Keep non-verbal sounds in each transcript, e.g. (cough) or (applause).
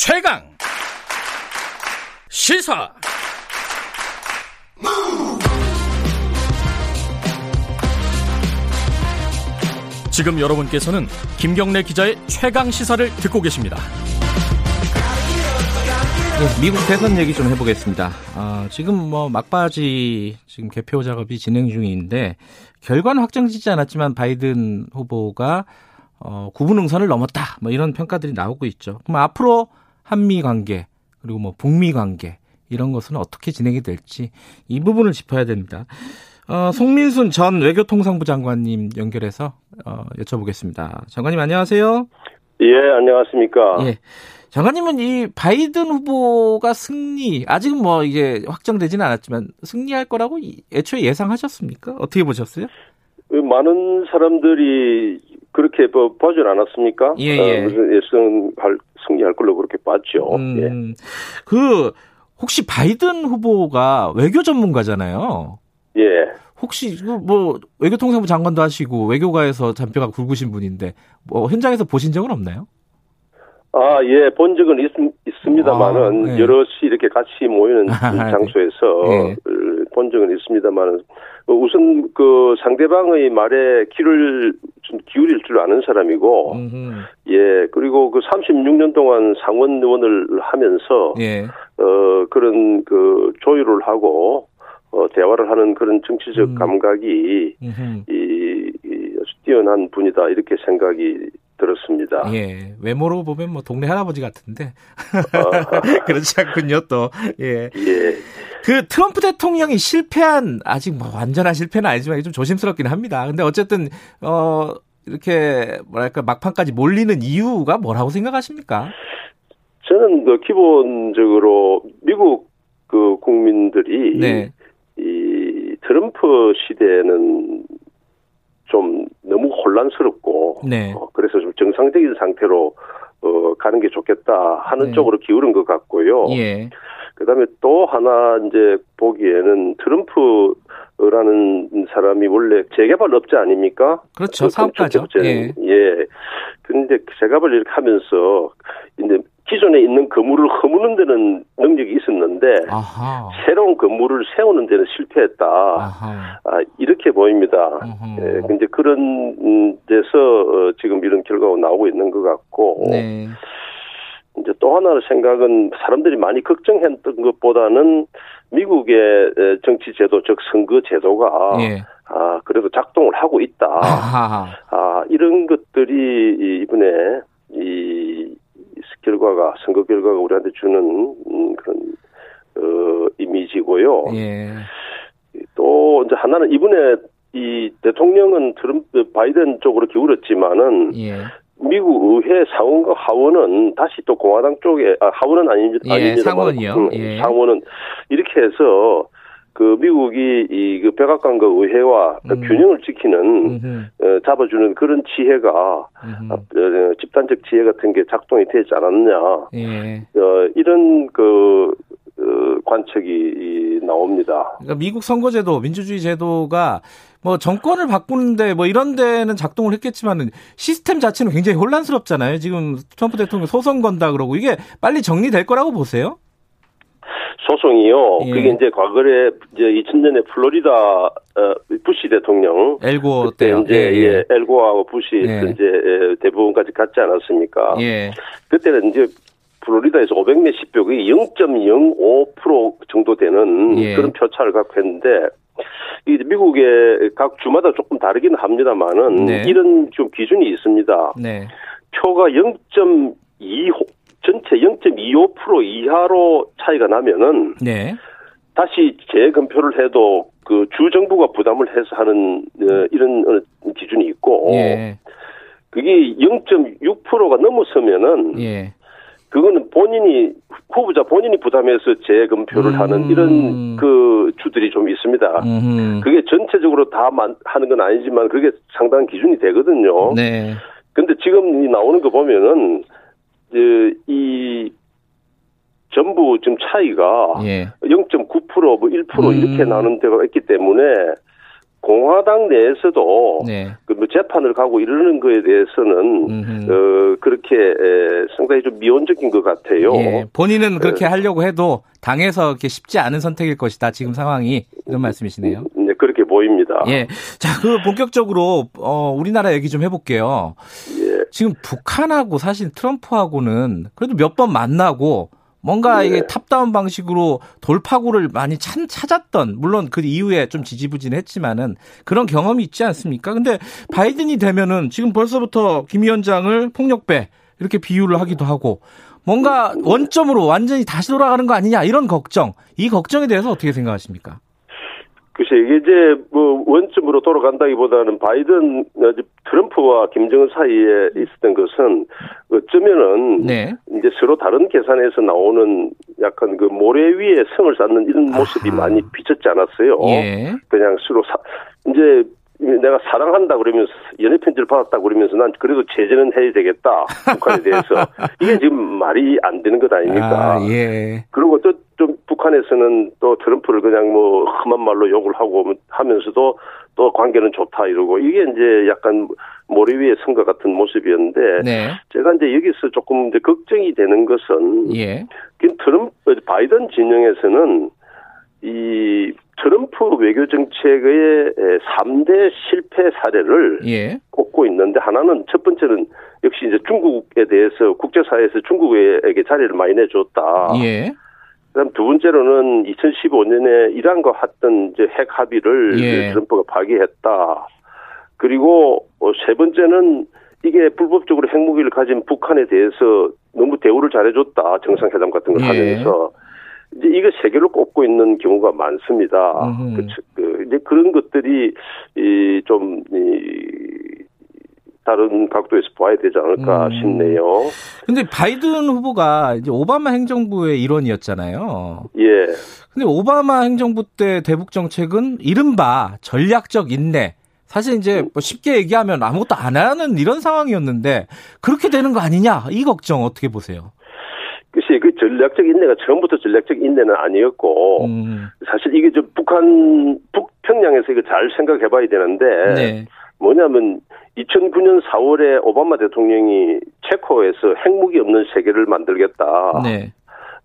최강 시사 지금 여러분께서는 김경래 기자의 최강 시사를 듣고 계십니다. 네, 미국 대선 얘기 좀 해보겠습니다. 아, 지금 뭐 막바지 지금 개표 작업이 진행 중인데 결과는 확정지지 않았지만 바이든 후보가 어, 구분응선을 넘었다. 뭐 이런 평가들이 나오고 있죠. 그럼 앞으로 한미 관계 그리고 뭐 북미 관계 이런 것은 어떻게 진행이 될지 이 부분을 짚어야 됩니다. 어, 송민순 전 외교통상부 장관님 연결해서 어, 여쭤보겠습니다. 장관님 안녕하세요. 예, 안녕하십니까. 예. 장관님은 이 바이든 후보가 승리, 아직은 뭐 이게 확정되지는 않았지만 승리할 거라고 애초에 예상하셨습니까? 어떻게 보셨어요? 그 많은 사람들이 그렇게 뭐 보진 않았습니까? 예, 예. 어, 예상할, 승리할 걸로 그렇게 봤죠. 음, 예. 그, 혹시 바이든 후보가 외교 전문가잖아요. 예. 혹시 그뭐 외교통상부 장관도 하시고 외교가에서 잔뼈가 굵으신 분인데 뭐 현장에서 보신 적은 없나요? 아, 예, 본 적은 있, 있습니다만은, 아, 네. 여럿이 이렇게 같이 모이는 아, 네. 장소에서 예. 본 적은 있습니다만은, 우선 그 상대방의 말에 귀를 좀 기울일 줄 아는 사람이고, 음흠. 예, 그리고 그 36년 동안 상원 의원을 하면서, 예. 어, 그런 그 조율을 하고, 어, 대화를 하는 그런 정치적 음. 감각이, 음흠. 이, 이 뛰어난 분이다, 이렇게 생각이 들었습니다. 예. 외모로 보면 뭐 동네 할아버지 같은데. 아. (laughs) 그렇지 않군요, 또. 예. 예. 그 트럼프 대통령이 실패한 아직 뭐 완전한 실패는 아니지만 좀 조심스럽긴 합니다. 근데 어쨌든 어 이렇게 뭐랄까 막판까지 몰리는 이유가 뭐라고 생각하십니까? 저는 그 기본적으로 미국 그 국민들이 네. 이 트럼프 시대는 좀 너무 혼란스럽고 네. 어, 그래서 좀 정상적인 상태로 어, 가는 게 좋겠다 하는 네. 쪽으로 기울은 것 같고요. 예. 그다음에 또 하나 이제 보기에는 트럼프라는 사람이 원래 재개발 업자 아닙니까? 그렇죠. 그 사업가죠. 예. 예. 근데 재개발 이렇게 하면서 이제 기존에 있는 건물을 허무는 데는 능력이 있었는데 아하. 새로운 건물을 세우는 데는 실패했다. 아하. 아, 이렇게 보입니다. 예, 근데 그런 음, 데서 어, 지금 이런 결과가 나오고 있는 것 같고 네. 이제 또 하나의 생각은 사람들이 많이 걱정했던 것보다는 미국의 에, 정치 제도 즉 선거 제도가 예. 아 그래도 작동을 하고 있다. 아하. 아 이런 것들이 이- 이번에 이 결과가 선거 결과가 우리한테 주는 음, 그런 어, 이미지고요. 예. 또 이제 하나는 이번에 이 대통령은 트럼프 바이든 쪽으로 기울었지만은 예. 미국 의회 상원과 하원은 다시 또 공화당 쪽에 아, 하원은 아닙니다. 예, 아닙니다만, 상원이요. 음, 예. 상원은 이렇게 해서 그 미국이 이 그 백악관과 의회와 그 음. 균형을 지키는. 어, 잡아주는 그런 지혜가. 아, 어, 집단적 지혜 같은 게 작동이 되지 않았냐 예. 어, 이런 그 어, 관측이 이, 나옵니다. 그러니까 미국 선거제도, 민주주의 제도가 뭐 정권을 바꾸는데 뭐 이런 데는 작동을 했겠지만은 시스템 자체는 굉장히 혼란스럽잖아요. 지금 트럼프 대통령 소송 건다 그러고 이게 빨리 정리될 거라고 보세요? 소송이요. 예. 그게 이제 과거에 이제 2000년에 플로리다 어, 부시 대통령 엘고 때요. 이제 예, 엘고하고 부시 예. 이제 에, 대부분까지 갔지 않았습니까? 예. 그때는 이제 플로리다에서 500 몇십 표, 그게 0.05% 정도 되는 예. 그런 표차를 갖고 했는데, 이 미국의 각 주마다 조금 다르긴 합니다만은, 네. 이런 좀 기준이 있습니다. 네. 표가 0.25, 전체 0.25% 이하로 차이가 나면은, 네. 다시 재검표를 해도 그 주정부가 부담을 해서 하는, 어, 이런 어, 기준이 있고, 예. 그게 0.6%가 넘어서면은, 예. 그거는 본인이 후보자 본인이 부담해서 재검표를 음. 하는 이런 그 주들이 좀 있습니다. 음. 그게 전체적으로 다 만- 하는 건 아니지만 그게 상당한 기준이 되거든요. 네. 근데 지금 이 나오는 거 보면은 이제 이 전부 지금 차이가 예. 0.9%뭐 1% 음. 이렇게 나오는 데가 있기 때문에 공화당 내에서도 네. 그뭐 재판을 가고 이러는 거에 대해서는 음흠. 어 그렇게 에, 상당히 좀 미온적인 것 같아요. 예, 본인은 그렇게 하려고 해도 당에서 이렇게 쉽지 않은 선택일 것이다. 지금 상황이 이런 말씀이시네요. 네, 그렇게 보입니다. 예. 자, 그 본격적으로 어 우리나라 얘기 좀 해볼게요. 예. 지금 북한하고 사실 트럼프하고는 그래도 몇 번 만나고 뭔가 네. 이게 탑다운 방식으로 돌파구를 많이 찾, 찾았던 물론 그 이후에 좀 지지부진했지만은 그런 경험이 있지 않습니까? 근데 바이든이 되면은 지금 벌써부터 김 위원장을 폭력배 이렇게 비유를 하기도 하고 뭔가 원점으로 완전히 다시 돌아가는 거 아니냐 이런 걱정 이 걱정에 대해서 어떻게 생각하십니까? 글쎄 이게 이제 뭐 원점으로 돌아간다기보다는 바이든 어, 트럼프와 김정은 사이에 있었던 것은 어쩌면은 네. 이제 서로 다른 계산에서 나오는 약간 그 모래 위에 성을 쌓는 이런 모습이 아하. 많이 비쳤지 않았어요. 예. 그냥 서로 사, 이제 내가 사랑한다 그러면서 연애 편지를 받았다 그러면서 난 그래도 제재는 해야 되겠다 북한에 대해서 (laughs) 이게 지금 말이 안 되는 것 아닙니까? 아, 예. 그리고 또 좀 북한에서는 또 트럼프를 그냥 뭐 험한 말로 욕을 하고 하면서도 또 관계는 좋다 이러고 이게 이제 약간 모래 위에 선과 같은 모습이었는데 네. 제가 이제 여기서 조금 이제 걱정이 되는 것은 예. 그 트럼프 바이든 진영에서는 이 트럼프 외교 정책의 3대 실패 사례를 예. 꼽고 있는데 하나는 첫 번째는 역시 이제 중국에 대해서 국제사회에서 중국에게 자리를 많이 내줬다. 예. 그다음 두 번째로는 2015년에 이란과 했던 이제 핵 합의를 예. 트럼프가 파기했다. 그리고 어, 세 번째는 이게 불법적으로 핵무기를 가진 북한에 대해서 너무 대우를 잘해줬다 정상회담 같은 걸 예. 하면서 이제 이거 세 개를 꼽고 있는 경우가 많습니다. 그, 그 이제 그런 것들이 이좀 이, 다른 각도에서 봐야 되지 않을까 음. 싶네요. 근데 바이든 후보가 이제 오바마 행정부의 일원이었잖아요. 예. 근데 오바마 행정부 때 대북 정책은 이른바 전략적 인내. 사실 이제 뭐 쉽게 얘기하면 아무것도 안 하는 이런 상황이었는데 그렇게 되는 거 아니냐 이 걱정 어떻게 보세요? 글쎄, 그 전략적 인내가 처음부터 전략적 인내는 아니었고, 음, 사실 이게 좀 북한, 북평양에서 이거 잘 생각해 봐야 되는데, 네, 뭐냐면, 2009년 4월에 오바마 대통령이 체코에서 핵무기 없는 세계를 만들겠다. 네,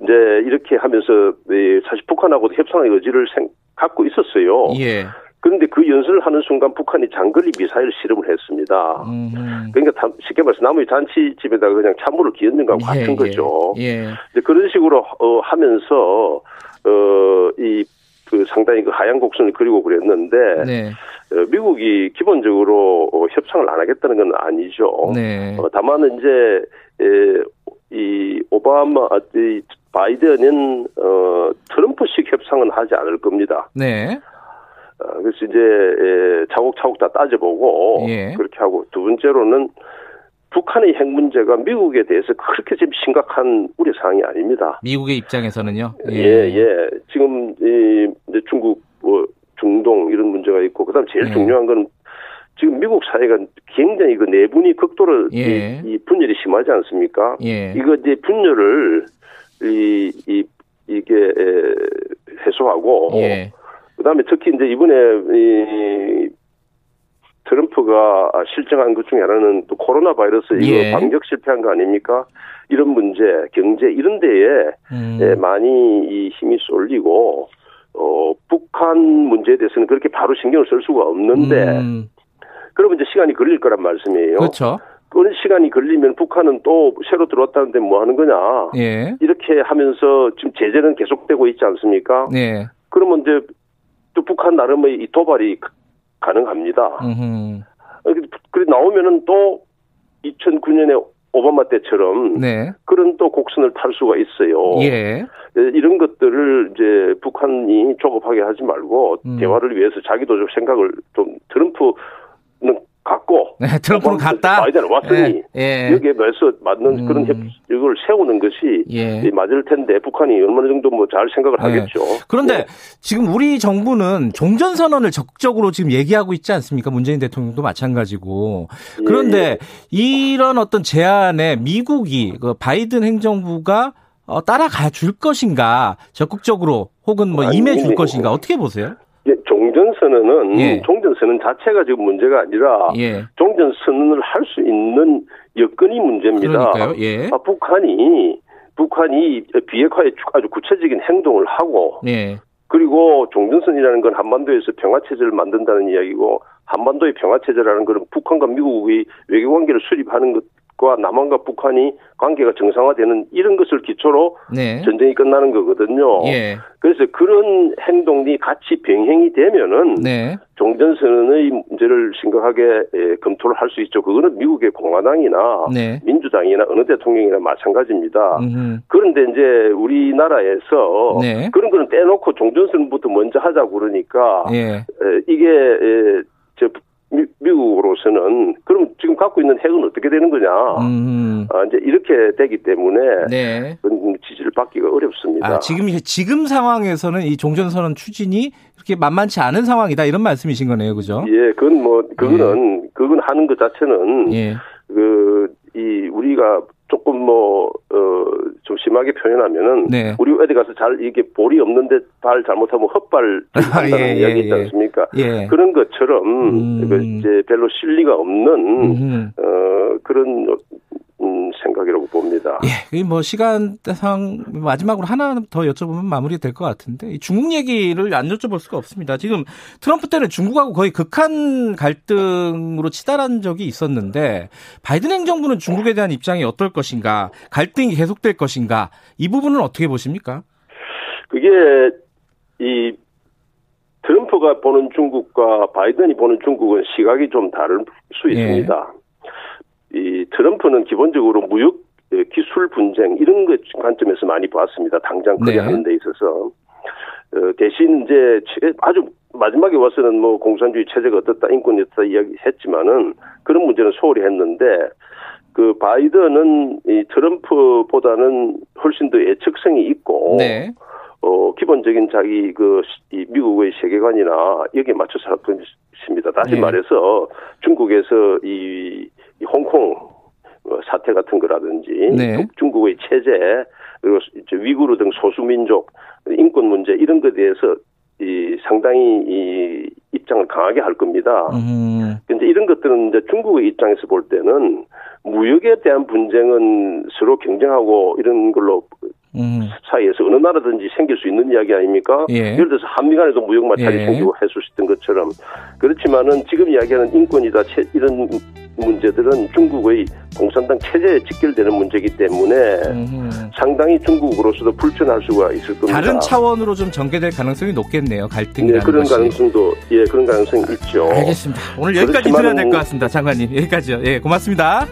이제 이렇게 하면서, 이 사실 북한하고도 협상의 의지를 생- 갖고 있었어요. 예, 그런데 그 연설을 하는 순간 북한이 장거리 미사일 실험을 했습니다. 음, 그러니까 다- 쉽게 말해서 나무의 잔치집에다가 그냥 찬물을 기얹는 거하고 예, 같은 거죠. 예, 예, 이제 그런 식으로 어, 하면서 어이 그 상당히 그 하얀 곡선을 그리고 그랬는데 네, 어, 미국이 기본적으로 어, 협상을 안 하겠다는 건 아니죠. 네, 어, 다만 이제 에, 이 오바마 아, 이 바이든은 어 트럼프식 협상은 하지 않을 겁니다. 네, 어, 그래서 이제 에, 차곡차곡 다 따져보고 예. 그렇게 하고 두 번째로는 북한의 핵 문제가 미국에 대해서 그렇게 지금 심각한 우려 사항이 아닙니다. 미국의 입장에서는요. 예, 예. 지금 이 중국 뭐 중동 이런 문제가 있고 그다음 제일 예. 중요한 건 지금 미국 사회가 굉장히 그 내분이 극도로 예. 이, 이 분열이 심하지 않습니까? 예, 이거 이제 분열을 이, 이 이게 에, 해소하고 예, 그다음에 특히 이제 이번에 이 트럼프가 실정한 것 중에 하나는 또 코로나 바이러스 이거 예. 방역 실패한 거 아닙니까? 이런 문제, 경제 이런 데에 음, 예, 많이 이 힘이 쏠리고 어 북한 문제에 대해서는 그렇게 바로 신경을 쓸 수가 없는데 음, 그러면 이제 시간이 걸릴 거란 말씀이에요. 그렇죠. 그런 시간이 걸리면 북한은 또 새로 들어왔다는데 뭐 하는 거냐? 예, 이렇게 하면서 지금 제재는 계속되고 있지 않습니까? 네, 그러면 이제 또 북한 나름의 이 도발이 가- 가능합니다. 음, 그래 나오면은 또 2009년에 오바마 때처럼 네, 그런 또 곡선을 탈 수가 있어요. 예, 예, 이런 것들을 이제 북한이 조급하게 하지 말고 음. 대화를 위해서 자기도 좀 생각을 좀 트럼프 는 갖고 네, 오바마 갔다. 바이든 왔으니 예, 예. 여기에 맞서 맞는 그런 음. 협력을 세우는 것이 예. 맞을 텐데 북한이 얼마나 정도 뭐 잘 생각을 네. 하겠죠. 그런데 예. 지금 우리 정부는 종전 선언을 적극적으로 지금 얘기하고 있지 않습니까? 문재인 대통령도 마찬가지고. 예, 그런데 이런 어떤 제안에 미국이 그 바이든 행정부가 어, 따라가 줄 것인가? 적극적으로 혹은 뭐 임해 줄 것인가? 어떻게 보세요? 예, 종전 선언은 예. 종전 선언 자체가 지금 문제가 아니라 예. 종전 선언을 할 수 있는 여건이 문제입니다. 예. 아, 북한이 북한이 비핵화에 아주 구체적인 행동을 하고 예. 그리고 종전선이라는 건 한반도에서 평화 체제를 만든다는 이야기고 한반도의 평화 체제라는 것은 북한과 미국의 외교 관계를 수립하는 것 과 남한과 북한이 관계가 정상화되는 이런 것을 기초로 네. 전쟁이 끝나는 거거든요. 예. 그래서 그런 행동이 같이 병행이 되면은 네. 종전선언의 문제를 심각하게 예, 검토를 할 수 있죠. 그거는 미국의 공화당이나 네. 민주당이나 어느 대통령이나 마찬가지입니다. 음흠. 그런데 이제 우리나라에서 네. 그런 거는 떼놓고 종전선언부터 먼저 하자고 그러니까 예. 에, 이게 에, 저 미, 미국으로서는 그럼 지금 갖고 있는 핵은 어떻게 되는 거냐? 음. 아, 이제 이렇게 되기 때문에 네. 지지를 받기가 어렵습니다. 아, 지금 지금 상황에서는 이 종전선언 추진이 그렇게 만만치 않은 상황이다 이런 말씀이신 거네요, 그죠? 예, 그건 뭐 그거는 그건 하는 것 자체는 예. 그이 우리가 조금 뭐 어 좀 심하게 표현하면은 네. 우리 어디 가서 잘 이게 볼이 없는데 발 잘못하면 헛발 한다는 예, 예, 이야기 있지 예. 않습니까? 예. 그런 것처럼 음. 그 이제 별로 실리가 없는 음흠. 어 그런 음, 생각이라고 봅니다. 예, 이뭐 시간상 마지막으로 하나 더 여쭤보면 마무리 될 것 같은데 이 중국 얘기를 안 여쭤볼 수가 없습니다. 지금 트럼프 때는 중국하고 거의 극한 갈등으로 치달한 적이 있었는데 바이든 행정부는 중국에 대한 입장이 어떨 것인가, 갈등이 계속될 것인가 이 부분은 어떻게 보십니까? 그게 이 트럼프가 보는 중국과 바이든이 보는 중국은 시각이 좀 다를 수 예. 있습니다. 이 트럼프는 기본적으로 무역 예, 기술 분쟁 이런 것 관점에서 많이 봤습니다. 당장 그게 네. 하는 데 있어서 어, 대신 이제 최- 아주 마지막에 와서는 뭐 공산주의 체제가 어떻다 인권이 어떻다 이야기했지만은 그런 문제는 소홀히 했는데 그 바이든은 이 트럼프보다는 훨씬 더 예측성이 있고 네, 어, 기본적인 자기 그, 미국의 세계관이나 여기에 맞춰 살 것입니다. 다시 네. 말해서 중국에서 이, 이 홍콩 어, 사태 같은 거라든지 네. 또 중국의 체제 그리고 위구르 등 소수민족 인권 문제 이런 것에 대해서 이 상당히 이 입장을 강하게 할 겁니다. 음, 근데 이런 것들은 이제 중국의 입장에서 볼 때는 무역에 대한 분쟁은 서로 경쟁하고 이런 걸로 음, 사이에서 어느 나라든지 생길 수 있는 이야기 아닙니까? 예. 예를 들어서 한미 간에도 무역 마찰이 예. 생기고 있던 것처럼 그렇지만은 지금 이야기하는 인권이다 체- 이런 문제들은 중국의 공산당 체제에 직결되는 문제이기 때문에 음. 상당히 중국으로서도 불편할 수가 있을 겁니다. 다른 차원으로 좀 전개될 가능성이 높겠네요. 네, 갈등이라는 그런 것이. 가능성도 예 그런 가능성이 있죠. 알겠습니다. 오늘 여기까지 들어야 될 것 같습니다. 장관님. 여기까지요. 예, 고맙습니다.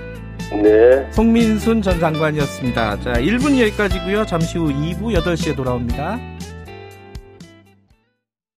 네. 송민순 전 장관이었습니다. 자, 1분 여기까지고요. 잠시 후 2부 8시에 돌아옵니다.